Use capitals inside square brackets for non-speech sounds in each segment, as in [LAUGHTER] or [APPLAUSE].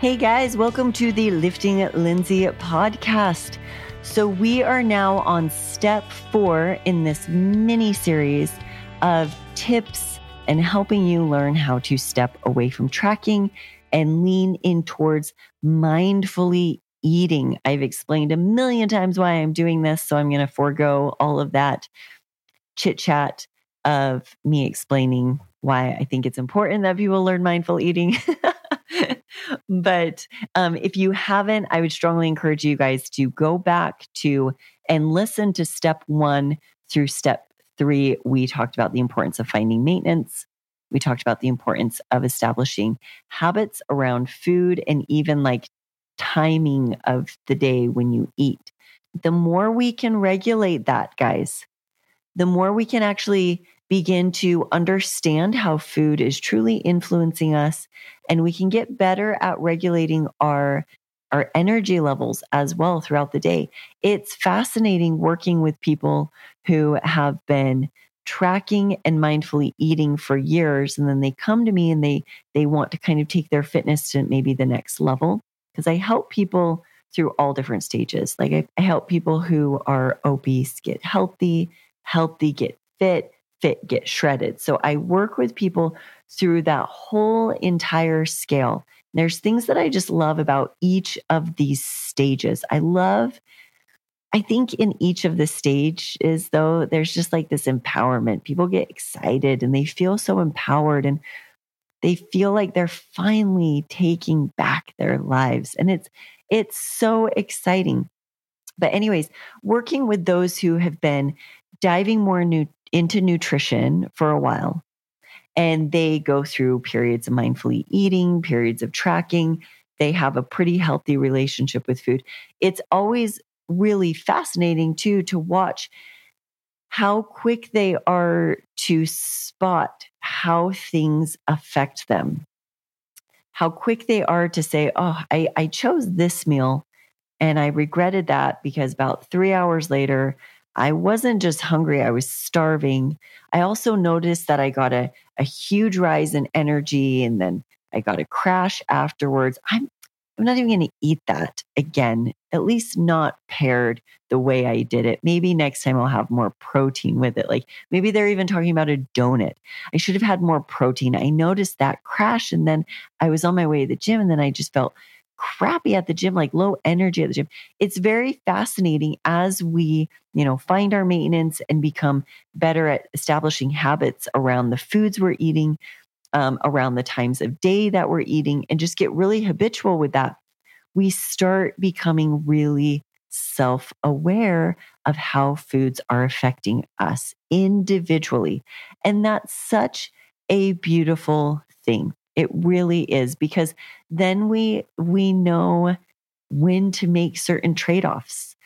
Hey guys, welcome to the Lifting Lindsay podcast. So, we are now on step four in this mini series of tips and helping you learn how to step away from tracking and lean in towards mindfully eating. I've explained a million times why I'm doing this, so I'm going to forego all of that chit chat of me explaining why I think it's important that people learn mindful eating. [LAUGHS] but um, if you haven't, I would strongly encourage you guys to go back to and listen to step one through step three. We talked about the importance of finding maintenance. We talked about the importance of establishing habits around food and even like timing of the day when you eat. The more we can regulate that, guys, the more we can actually begin to understand how food is truly influencing us and we can get better at regulating our our energy levels as well throughout the day. It's fascinating working with people who have been tracking and mindfully eating for years and then they come to me and they they want to kind of take their fitness to maybe the next level because I help people through all different stages. Like I, I help people who are obese get healthy, healthy get fit, fit get shredded. So I work with people through that whole entire scale. There's things that I just love about each of these stages. I love, I think in each of the stages, though, there's just like this empowerment. People get excited and they feel so empowered and they feel like they're finally taking back their lives. And it's it's so exciting. But anyways, working with those who have been diving more new, into nutrition for a while, and they go through periods of mindfully eating, periods of tracking. They have a pretty healthy relationship with food. It's always really fascinating too to watch how quick they are to spot how things affect them. How quick they are to say, Oh, I, I chose this meal and I regretted that because about three hours later, I wasn't just hungry, I was starving. I also noticed that I got a, a huge rise in energy and then I got a crash afterwards. I'm I'm not even going to eat that again, at least not paired the way I did it. Maybe next time I'll have more protein with it. Like maybe they're even talking about a donut. I should have had more protein. I noticed that crash and then I was on my way to the gym and then I just felt crappy at the gym, like low energy at the gym. It's very fascinating as we, you know, find our maintenance and become better at establishing habits around the foods we're eating, um, around the times of day that we're eating, and just get really habitual with that. We start becoming really self aware of how foods are affecting us individually. And that's such a beautiful thing. It really is because then we we know when to make certain trade-offs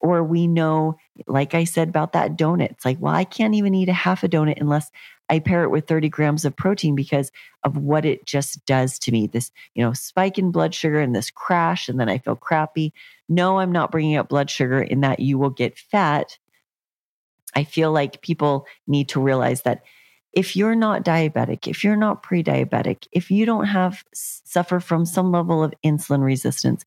or we know like i said about that donut it's like well i can't even eat a half a donut unless i pair it with 30 grams of protein because of what it just does to me. This you know spike in blood sugar and this crash and then i feel crappy. No i'm not bringing up blood sugar in that you will get fat. I feel like people need to realize that if you're not diabetic, if you're not pre diabetic, if you don't have suffer from some level of insulin resistance,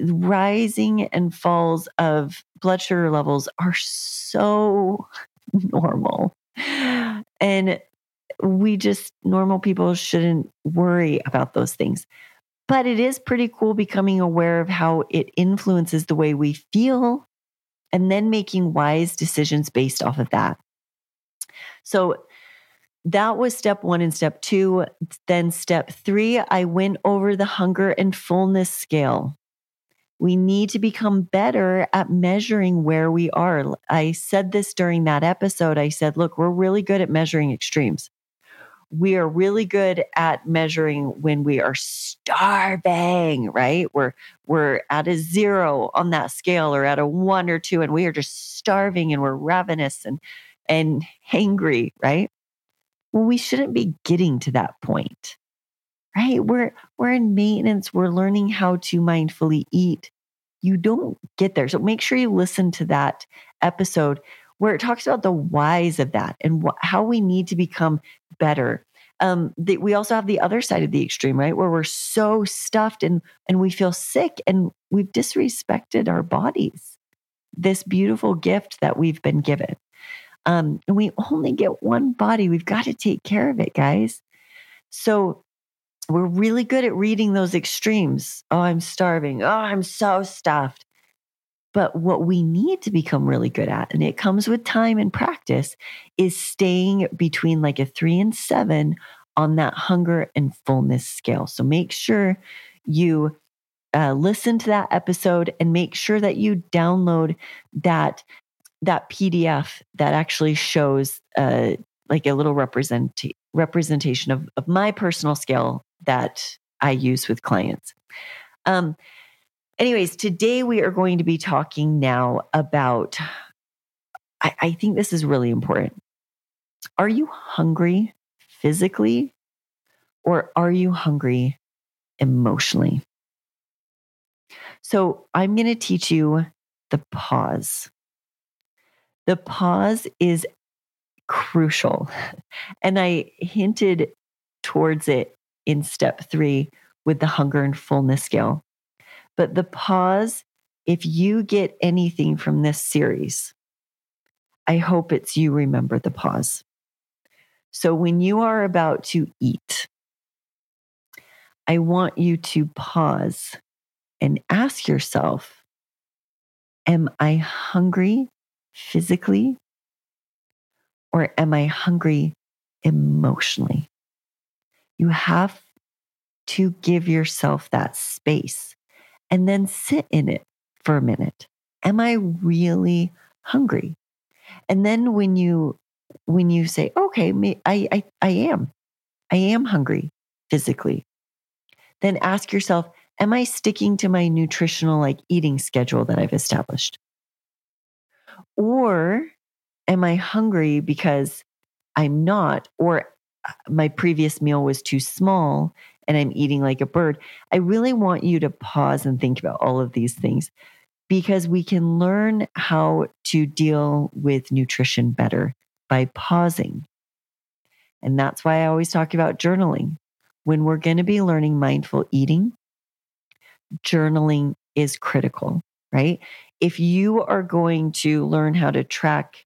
rising and falls of blood sugar levels are so [LAUGHS] normal. And we just, normal people shouldn't worry about those things. But it is pretty cool becoming aware of how it influences the way we feel and then making wise decisions based off of that. So, that was step one and step two. Then step three, I went over the hunger and fullness scale. We need to become better at measuring where we are. I said this during that episode. I said, look, we're really good at measuring extremes. We are really good at measuring when we are starving, right? We're we're at a zero on that scale or at a one or two, and we are just starving and we're ravenous and and hangry, right? Well we shouldn't be getting to that point right we're we're in maintenance we're learning how to mindfully eat you don't get there so make sure you listen to that episode where it talks about the whys of that and wh- how we need to become better Um, the, we also have the other side of the extreme, right? Where we're so stuffed and and we feel sick and we've disrespected our bodies. This beautiful gift that we've been given. Um, and we only get one body. We've got to take care of it, guys. So we're really good at reading those extremes. Oh, I'm starving. Oh, I'm so stuffed. But what we need to become really good at, and it comes with time and practice, is staying between like a three and seven on that hunger and fullness scale. So make sure you uh, listen to that episode and make sure that you download that that PDF that actually shows uh, like a little represent representation of, of my personal scale that I use with clients. Um, anyways, today we are going to be talking now about, I, I think this is really important. Are you hungry physically or are you hungry emotionally? So I'm going to teach you the pause. The pause is crucial. [LAUGHS] And I hinted towards it in step three with the hunger and fullness scale. But the pause, if you get anything from this series, I hope it's you remember the pause. So when you are about to eat, I want you to pause and ask yourself Am I hungry physically or am I hungry emotionally? You have to give yourself that space and then sit in it for a minute. Am I really hungry? And then when you when you say, okay, I, I, I am, I am hungry physically, then ask yourself, am I sticking to my nutritional like eating schedule that I've established? Or am I hungry because I'm not, or uh, my previous meal was too small and I'm eating like a bird. I really want you to pause and think about all of these things because we can learn how to deal with nutrition better by pausing. And that's why I always talk about journaling. When we're going to be learning mindful eating, journaling is critical, right? If you are going to learn how to track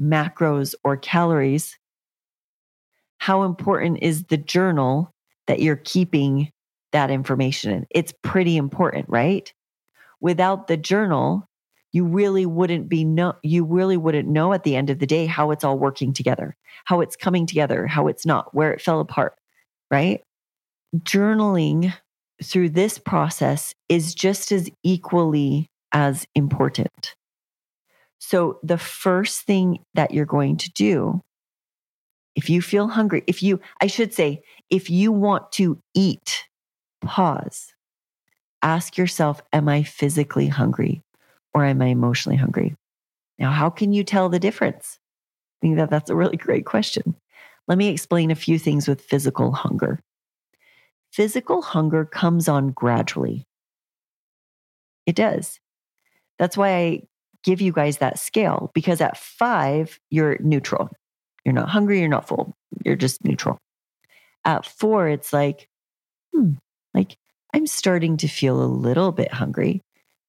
macros or calories, how important is the journal that you're keeping that information in. It's pretty important, right? Without the journal, you really wouldn't be know you really wouldn't know at the end of the day how it's all working together, how it's coming together, how it's not, where it fell apart, right? Journaling through this process is just as equally as important. So the first thing that you're going to do if you feel hungry, if you, I should say, if you want to eat, pause. Ask yourself, am I physically hungry or am I emotionally hungry? Now, how can you tell the difference? I think that that's a really great question. Let me explain a few things with physical hunger. Physical hunger comes on gradually. It does. That's why I give you guys that scale because at five, you're neutral. You're not hungry, you're not full, you're just neutral. At four, it's like, hmm, like I'm starting to feel a little bit hungry.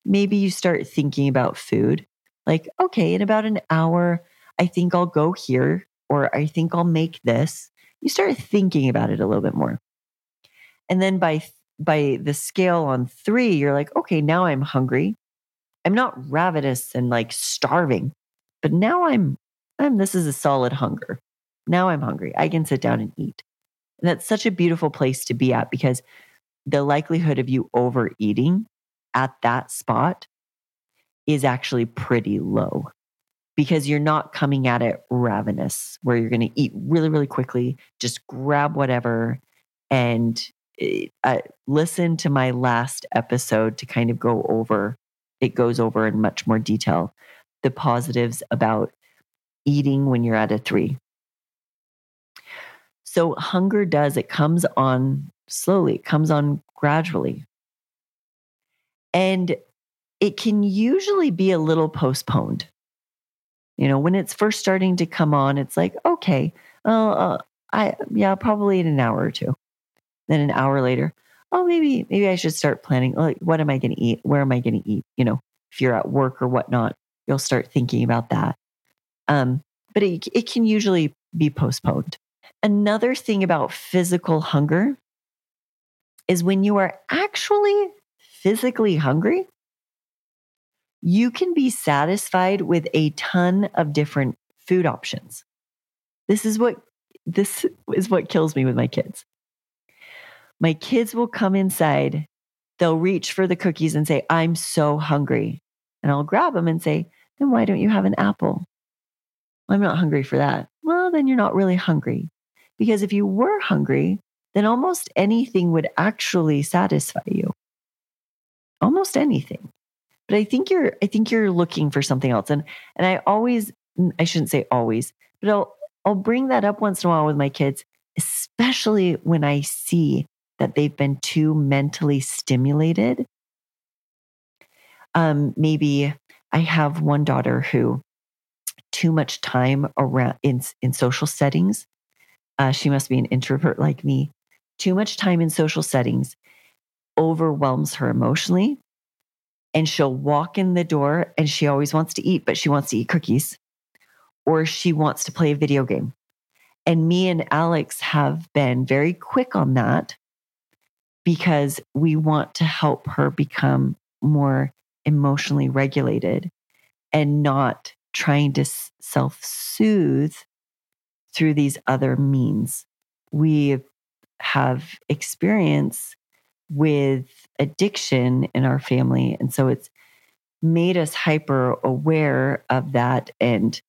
Maybe you start thinking about food. Like, okay, in about an hour, I think I'll go here, or I think I'll make this. You start thinking about it a little bit more. And then by by the scale on three, you're like, okay, now I'm hungry. I'm not ravenous and like starving, but now I'm I'm this is a solid hunger. Now I'm hungry. I can sit down and eat. And that's such a beautiful place to be at because the likelihood of you overeating at that spot is actually pretty low because you're not coming at it ravenous where you're going to eat really really quickly just grab whatever and uh, listen to my last episode to kind of go over it goes over in much more detail the positives about eating when you're at a three. So hunger does, it comes on slowly, it comes on gradually. And it can usually be a little postponed. You know, when it's first starting to come on, it's like, okay, uh, uh, I, yeah, probably in an hour or two. Then an hour later, oh, maybe, maybe I should start planning. Like, what am I going to eat? Where am I going to eat? You know, if you're at work or whatnot, you'll start thinking about that. Um, but it, it can usually be postponed. Another thing about physical hunger is when you are actually physically hungry, you can be satisfied with a ton of different food options. This is what this is what kills me with my kids. My kids will come inside, they'll reach for the cookies and say, "I'm so hungry." And I'll grab them and say, "Then why don't you have an apple?" I'm not hungry for that. Well, then you're not really hungry. Because if you were hungry, then almost anything would actually satisfy you. Almost anything. But I think you're I think you're looking for something else. And and I always I shouldn't say always, but I'll I'll bring that up once in a while with my kids, especially when I see that they've been too mentally stimulated. Um, maybe I have one daughter who too much time around in in social settings. Uh, she must be an introvert like me. Too much time in social settings overwhelms her emotionally. And she'll walk in the door and she always wants to eat, but she wants to eat cookies or she wants to play a video game. And me and Alex have been very quick on that because we want to help her become more emotionally regulated and not trying to self soothe through these other means. We have experience with addiction in our family. And so it's made us hyper aware of that. And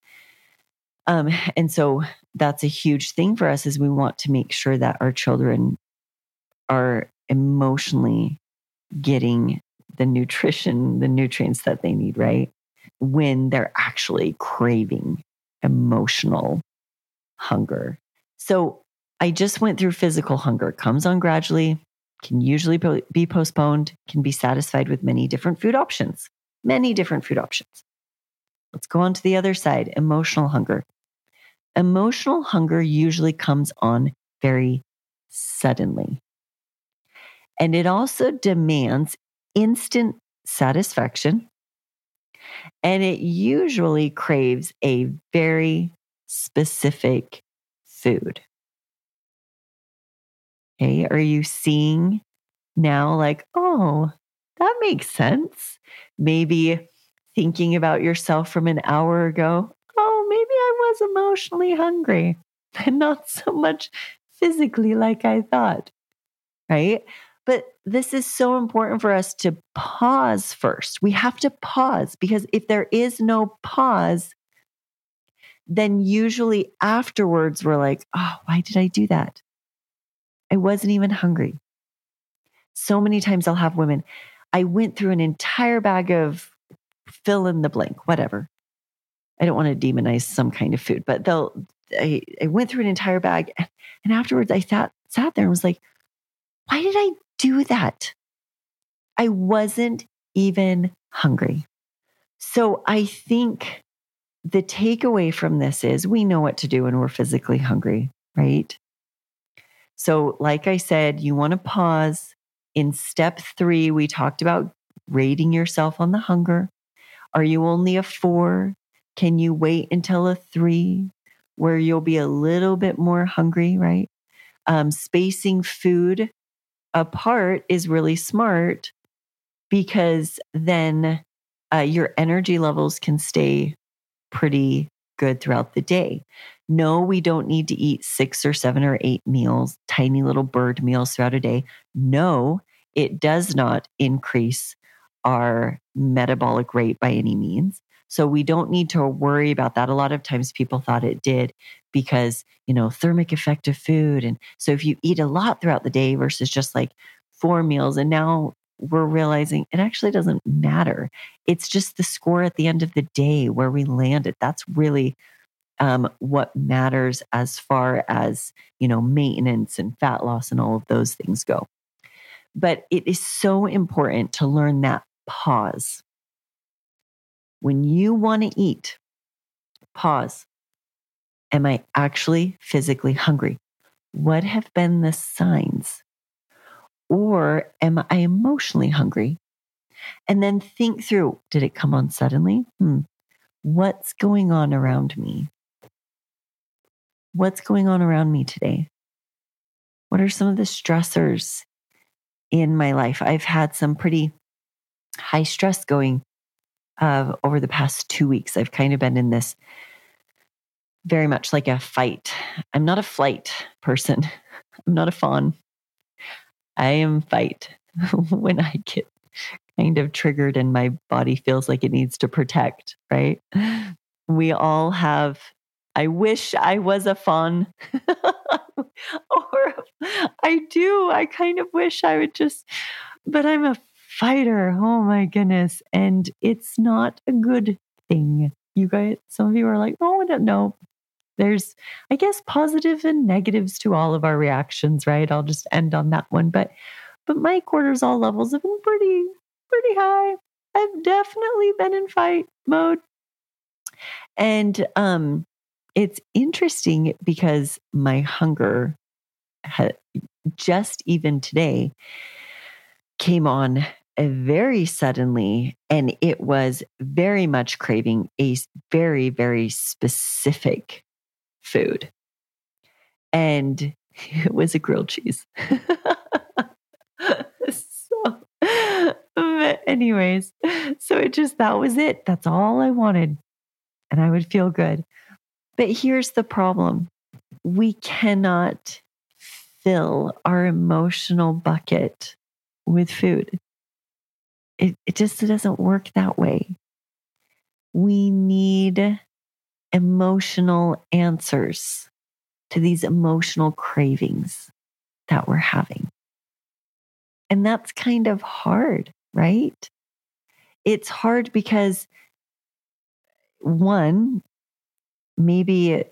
um, and so that's a huge thing for us is we want to make sure that our children are emotionally getting the nutrition, the nutrients that they need, right? when they're actually craving emotional hunger. So I just went through physical hunger, comes on gradually, can usually be postponed, can be satisfied with many different food options, many different food options. Let's go on to the other side emotional hunger. Emotional hunger usually comes on very suddenly. And it also demands instant satisfaction and it usually craves a very specific food. Okay, are you seeing now, like, oh, that makes sense? Maybe thinking about yourself from an hour ago, oh, maybe I was emotionally hungry [LAUGHS] and not so much physically like I thought, right? But this is so important for us to pause first. We have to pause because if there is no pause, then usually afterwards we're like, oh, why did I do that? I wasn't even hungry. So many times I'll have women, I went through an entire bag of fill in the blank, whatever. I don't want to demonize some kind of food, but they'll, I, I went through an entire bag and afterwards I sat, sat there and was like, why did I do that. I wasn't even hungry. So I think the takeaway from this is we know what to do when we're physically hungry, right? So, like I said, you want to pause. In step three, we talked about rating yourself on the hunger. Are you only a four? Can you wait until a three where you'll be a little bit more hungry, right? Um, spacing food apart is really smart because then uh, your energy levels can stay pretty good throughout the day. No, we don't need to eat six or seven or eight meals, tiny little bird meals throughout a day. No, it does not increase our metabolic rate by any means. So we don't need to worry about that. A lot of times people thought it did because, you know, thermic effect of food. And so if you eat a lot throughout the day versus just like four meals, and now we're realizing it actually doesn't matter. It's just the score at the end of the day where we landed. That's really um, what matters as far as you know maintenance and fat loss and all of those things go. But it is so important to learn that pause when you want to eat, pause. Am I actually physically hungry? what have been the signs? Or am I emotionally hungry? And then think through did it come on suddenly? Hmm. What's going on around me? What's going on around me today? What are some of the stressors in my life? I've had some pretty high stress going uh, over the past two weeks. I've kind of been in this very much like a fight. I'm not a flight person. [LAUGHS] I'm not a fawn. I am fight [LAUGHS] when I get kind of triggered and my body feels like it needs to protect, right? We all have, I wish I was a fawn. [LAUGHS] or I do. I kind of wish I would just, but I'm a fighter. Oh my goodness. And it's not a good thing. You guys, some of you are like, oh, no, there's, I guess, positive and negatives to all of our reactions, right? I'll just end on that one. But, but my cortisol levels have been pretty, pretty high. I've definitely been in fight mode. And um, it's interesting because my hunger had just even today came on very suddenly and it was very much craving a very very specific food. And [LAUGHS] it was a grilled cheese. [LAUGHS] So but anyways so it just that was it. That's all i wanted and i would feel good. But here's the problem. We cannot fill our emotional bucket with food it, it just doesn't work that way. We need emotional answers to these emotional cravings that we're having. And that's kind of hard, right? It's hard because, one, maybe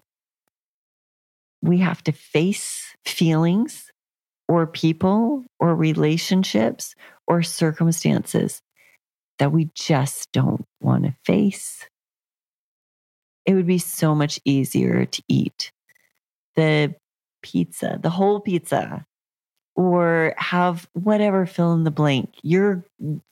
we have to face feelings or people or relationships or circumstances that we just don't want to face. It would be so much easier to eat the pizza, the whole pizza, or have whatever fill in the blank, your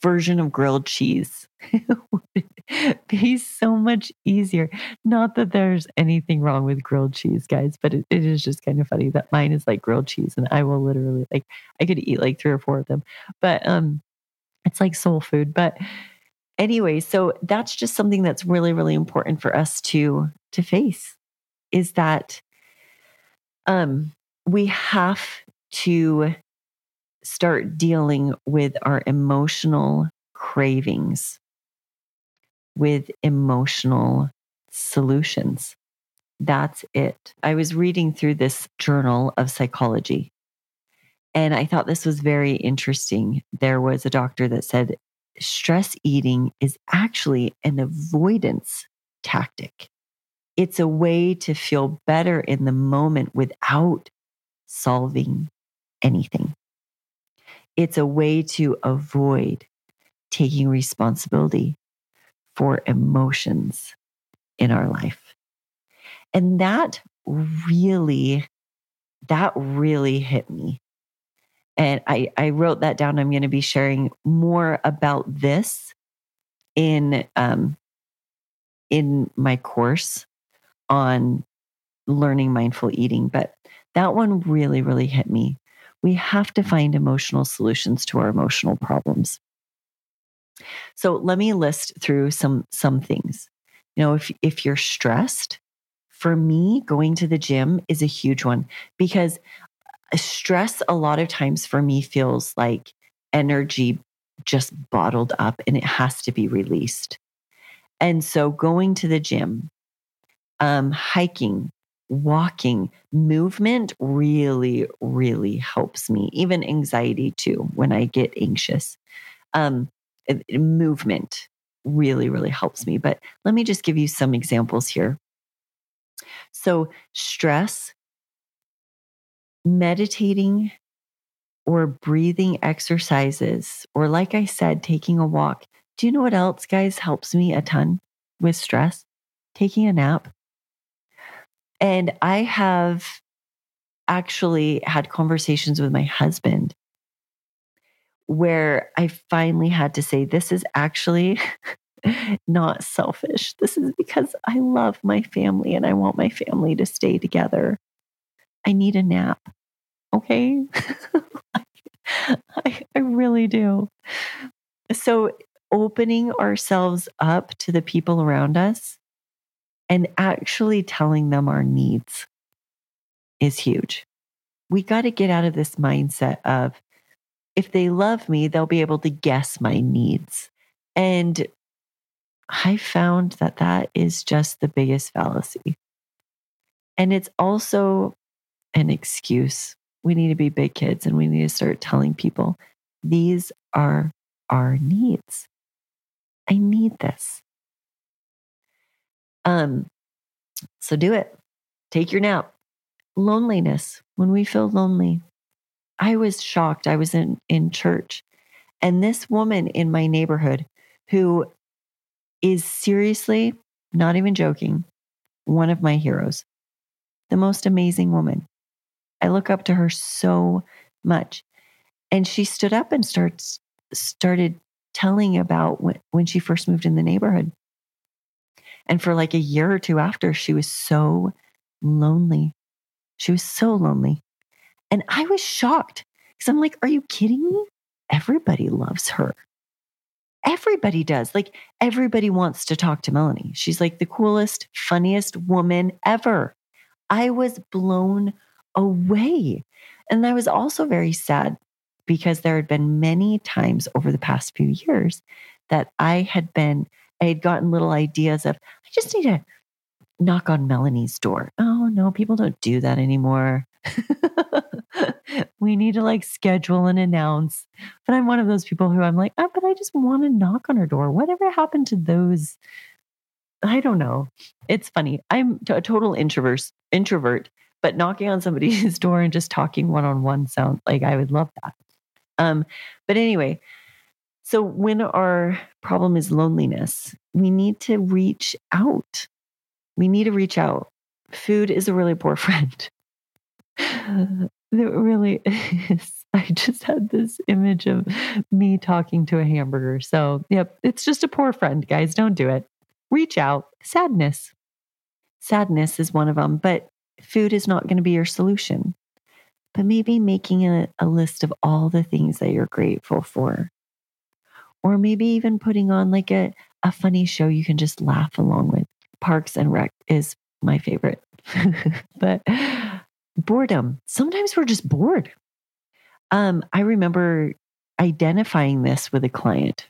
version of grilled cheese [LAUGHS] would [LAUGHS] be so much easier. Not that there's anything wrong with grilled cheese, guys, but it, it is just kind of funny that mine is like grilled cheese and I will literally like I could eat like three or four of them. But um it's like soul food. But anyway, so that's just something that's really, really important for us to to face is that um we have to start dealing with our emotional cravings with emotional solutions. That's it. I was reading through this journal of psychology and I thought this was very interesting. There was a doctor that said stress eating is actually an avoidance tactic. It's a way to feel better in the moment without solving anything. It's a way to avoid taking responsibility for emotions in our life. And that really, that really hit me and I, I wrote that down. I'm going to be sharing more about this in um, in my course on learning mindful eating. But that one really, really hit me. We have to find emotional solutions to our emotional problems. So let me list through some some things. You know, if if you're stressed, for me, going to the gym is a huge one because stress a lot of times for me feels like energy just bottled up and it has to be released. And so going to the gym, um, hiking, walking, movement really, really helps me. Even anxiety too, when I get anxious. Um, Uh, uh, movement really, really helps me. But let me just give you some examples here. So, stress meditating or breathing exercises, or like I said, taking a walk. Do you know what else, guys, helps me a ton with stress? Taking a nap. And I have actually had conversations with my husband where I finally had to say, this is actually [LAUGHS] not selfish. This is because I love my family and I want my family to stay together. I need a nap. Okay. [LAUGHS] I, I really do. So, opening ourselves up to the people around us and actually telling them our needs is huge. We got to get out of this mindset of if they love me, they'll be able to guess my needs. And I found that that is just the biggest fallacy. And it's also an excuse. We need to be big kids and we need to start telling people these are our needs. I need this. Um, so do it. Take your nap. Loneliness. When we feel lonely, I was shocked. I was in, in church, and this woman in my neighborhood who is seriously, not even joking, one of my heroes, the most amazing woman. I look up to her so much. And she stood up and starts started telling about when, when she first moved in the neighborhood. And for like a year or two after, she was so lonely. She was so lonely. And I was shocked because I'm like, are you kidding me? Everybody loves her. Everybody does. Like, everybody wants to talk to Melanie. She's like the coolest, funniest woman ever. I was blown away. And I was also very sad because there had been many times over the past few years that I had been, I had gotten little ideas of, I just need to knock on Melanie's door. Oh, no, people don't do that anymore. [LAUGHS] we need to like schedule and announce. But I'm one of those people who I'm like, oh, but I just want to knock on her door. Whatever happened to those? I don't know. It's funny. I'm a total introvert, introvert, but knocking on somebody's [LAUGHS] door and just talking one on one sounds like I would love that. Um, but anyway, so when our problem is loneliness, we need to reach out. We need to reach out. Food is a really poor [LAUGHS] friend. it really is. I just had this image of me talking to a hamburger. So, yep, it's just a poor friend, guys. Don't do it. Reach out. Sadness. Sadness is one of them, but food is not going to be your solution but maybe making a, a list of all the things that you're grateful for. Or maybe even putting on like a, a funny show you can just laugh along with. Parks and Rec is my favorite. [LAUGHS] but boredom. Sometimes we're just bored. Um, I remember identifying this with a client.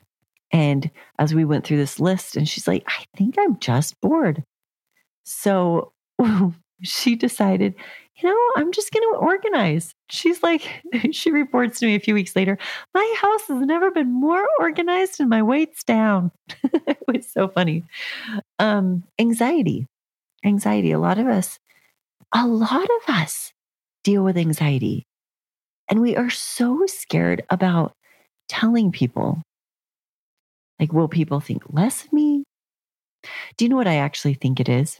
And as we went through this list, and she's like, I think I'm just bored. So [LAUGHS] she decided, you know, I'm just going to organize. She's like, [LAUGHS] she reports to me a few weeks later, my house has never been more organized and my weight's down. [LAUGHS] it was so funny. Um, anxiety, anxiety. A lot of us, a lot of us deal with anxiety. And we are so scared about telling people. Like, will people think less of me? Do you know what I actually think it is?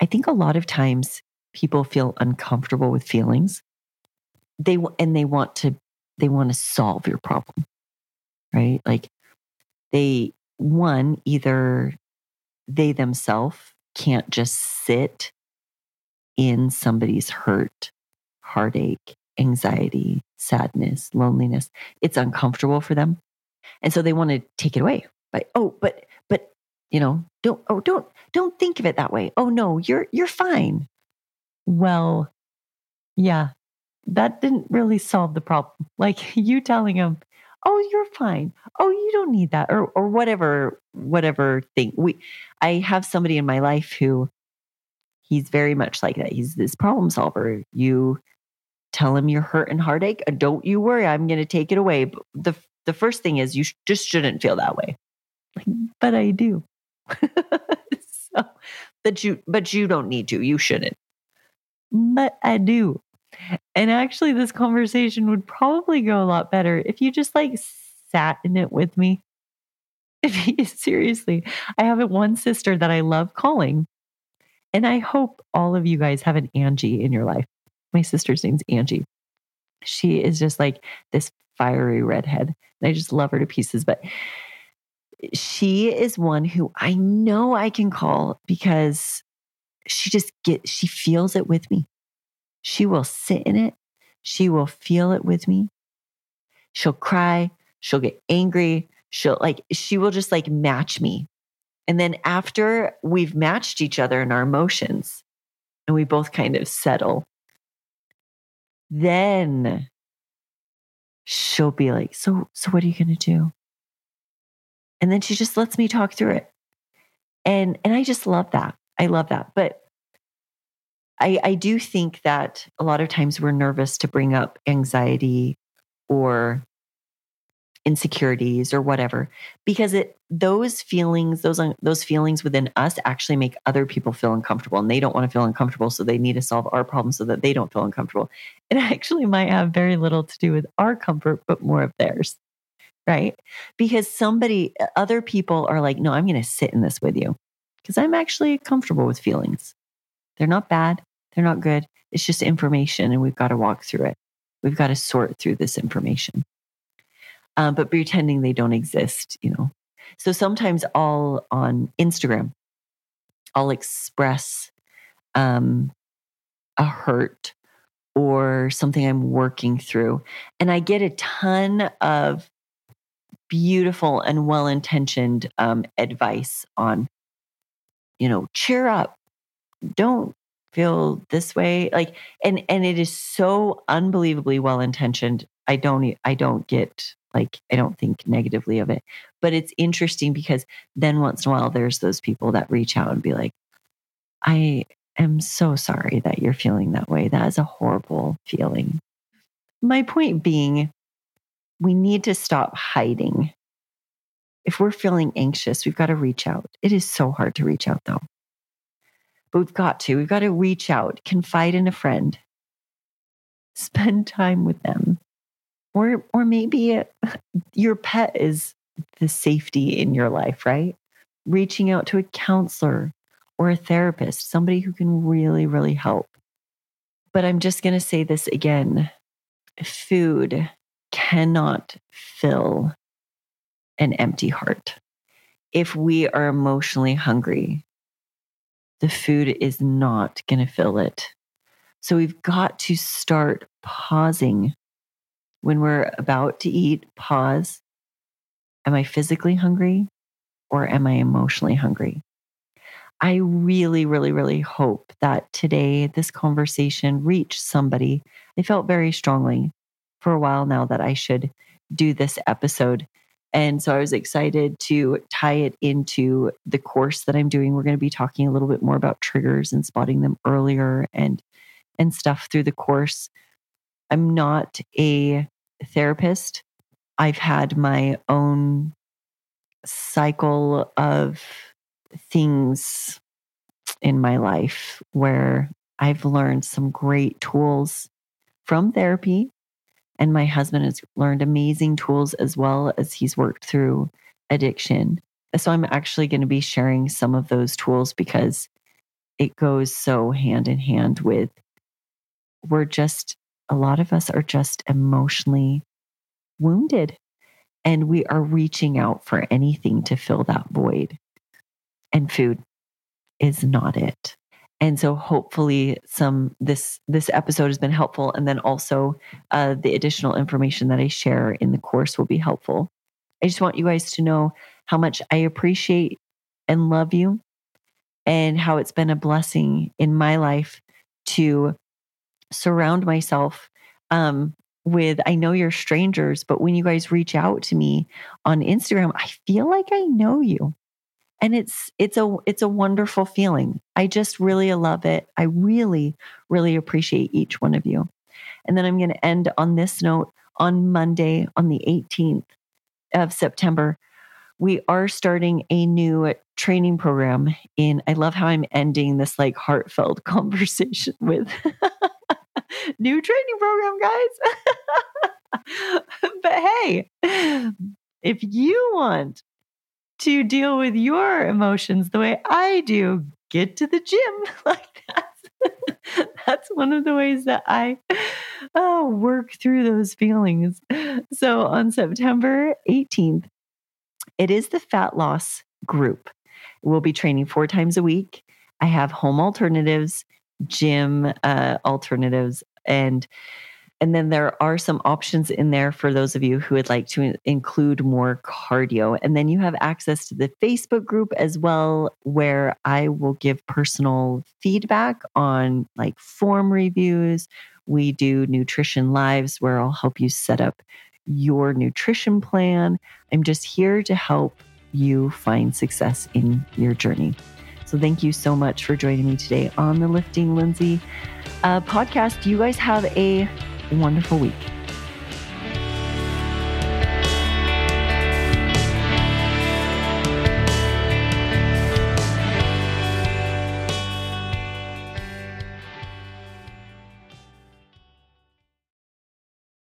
I think a lot of times people feel uncomfortable with feelings. They and they want to they want to solve your problem. Right? Like they one either they themselves can't just sit in somebody's hurt, heartache, anxiety, sadness, loneliness. It's uncomfortable for them. And so they want to take it away. By, oh, but but you know, don't oh don't don't think of it that way. Oh no, you're you're fine. Well, yeah, that didn't really solve the problem. [LAUGHS] Like you telling him, "Oh, you're fine. Oh, you don't need that," or or whatever whatever thing. We, I have somebody in my life who he's very much like that. He's this problem solver. You tell him you're hurt and heartache. Don't you worry, I'm going to take it away. But the the first thing is you sh- just shouldn't feel that way. Like, but I do. [LAUGHS] so, you but you don't need to. You shouldn't but I do. And actually, this conversation would probably go a lot better if you just like sat in it with me. [LAUGHS] Seriously, I have one sister that I love calling. And I hope all of you guys have an Angie in your life. my sister's name's Angie. She is just like this fiery redhead. And I just love her to pieces. But she is one who I know I can call because she just get she feels it with me. She will sit in it. She will feel it with me. She'll cry. She'll get angry. She'll like, she will just like match me. And then after we've matched each other in our emotions and we both kind of settle, then she'll be like, So, so what are you going to do? And then she just lets me talk through it. And, and I just love that. I love that. But I, I do think that a lot of times we're nervous to bring up anxiety or insecurities or whatever because it those feelings those those feelings within us actually make other people feel uncomfortable and they don't want to feel uncomfortable so they need to solve our problems so that they don't feel uncomfortable it [LAUGHS] actually might have very little to do with our comfort but more of theirs right because somebody other people are like no i'm going to sit in this with you because i'm actually comfortable with feelings. They're not bad they're not good it's just information and we've got to walk through it. We've got to sort through this information. Um, but pretending they don't exist, you know. So sometimes I'll on Instagram, I'll express um, a hurt or something I'm working through, and I get a ton of beautiful and well intentioned um, advice on, you know, cheer up, don't feel this way. Like and and it is so unbelievably well intentioned i don't i don't get like i don't think negatively of it. But it's interesting because then once in a while there's those people that reach out and be like i am so sorry that you're feeling that way. That is a horrible feeling. My point being we need to stop hiding if we're feeling anxious we've got to reach out. It is so hard to reach out though. But we've got to. We've got to reach out confide in a friend. Spend time with them. Or or maybe your pet is the safety in your life right? Reaching out to a counselor or a therapist somebody who can really really help. But i'm just going to say this again. Food cannot fill an empty heart if we are emotionally hungry the food is not going to fill it so we've got to start pausing when we're about to eat, pause. Am I physically hungry or am I emotionally hungry? I really, really, really hope that today this conversation reached somebody. I felt very strongly for a while now that I should do this episode. And so I was excited to tie it into the course that I'm doing. We're going to be talking a little bit more about triggers and spotting them earlier and and stuff through the course. I'm not a therapist. I've had my own cycle of things in my life where I've learned some great tools from therapy. And my husband has learned amazing tools as well as he's worked through addiction. So I'm actually going to be sharing some of those tools because it goes so hand in hand with we're just a lot of us are just emotionally wounded and we are reaching out for anything to fill that void. And food is not it. And so hopefully some this this episode has been helpful and then also uh, the additional information that I share in the course will be helpful. I just want you guys to know how much I appreciate and love you and how it's been a blessing in my life to surround myself um, with I know you're strangers, but when you guys reach out to me on Instagram, I feel like I know you. And it's it's a it's a wonderful feeling. I just really love it. I really really appreciate each one of you. And then I'm going to end on this note on Monday on the 18th of September. We are starting a new training program in I love how I'm ending this like heartfelt [LAUGHS] conversation with [LAUGHS] new training program, guys. [LAUGHS] but hey, if you want to deal with your emotions the way I do, get to the gym. [LAUGHS] Like that's that's one of the ways that I oh, work through those feelings. So on September 18th, it is the fat loss group. We'll be training four times a week. I have home alternatives, gym uh, alternatives, and and then there are some options in there for those of you who would like to include more cardio. And then you have access to the Facebook group as well, where I will give personal feedback on like form reviews. We do nutrition lives where I'll help you set up your nutrition plan. I'm just here to help you find success in your journey. So thank you so much for joining me today on the Lifting Lindsay uh, podcast. You guys have a wonderful week.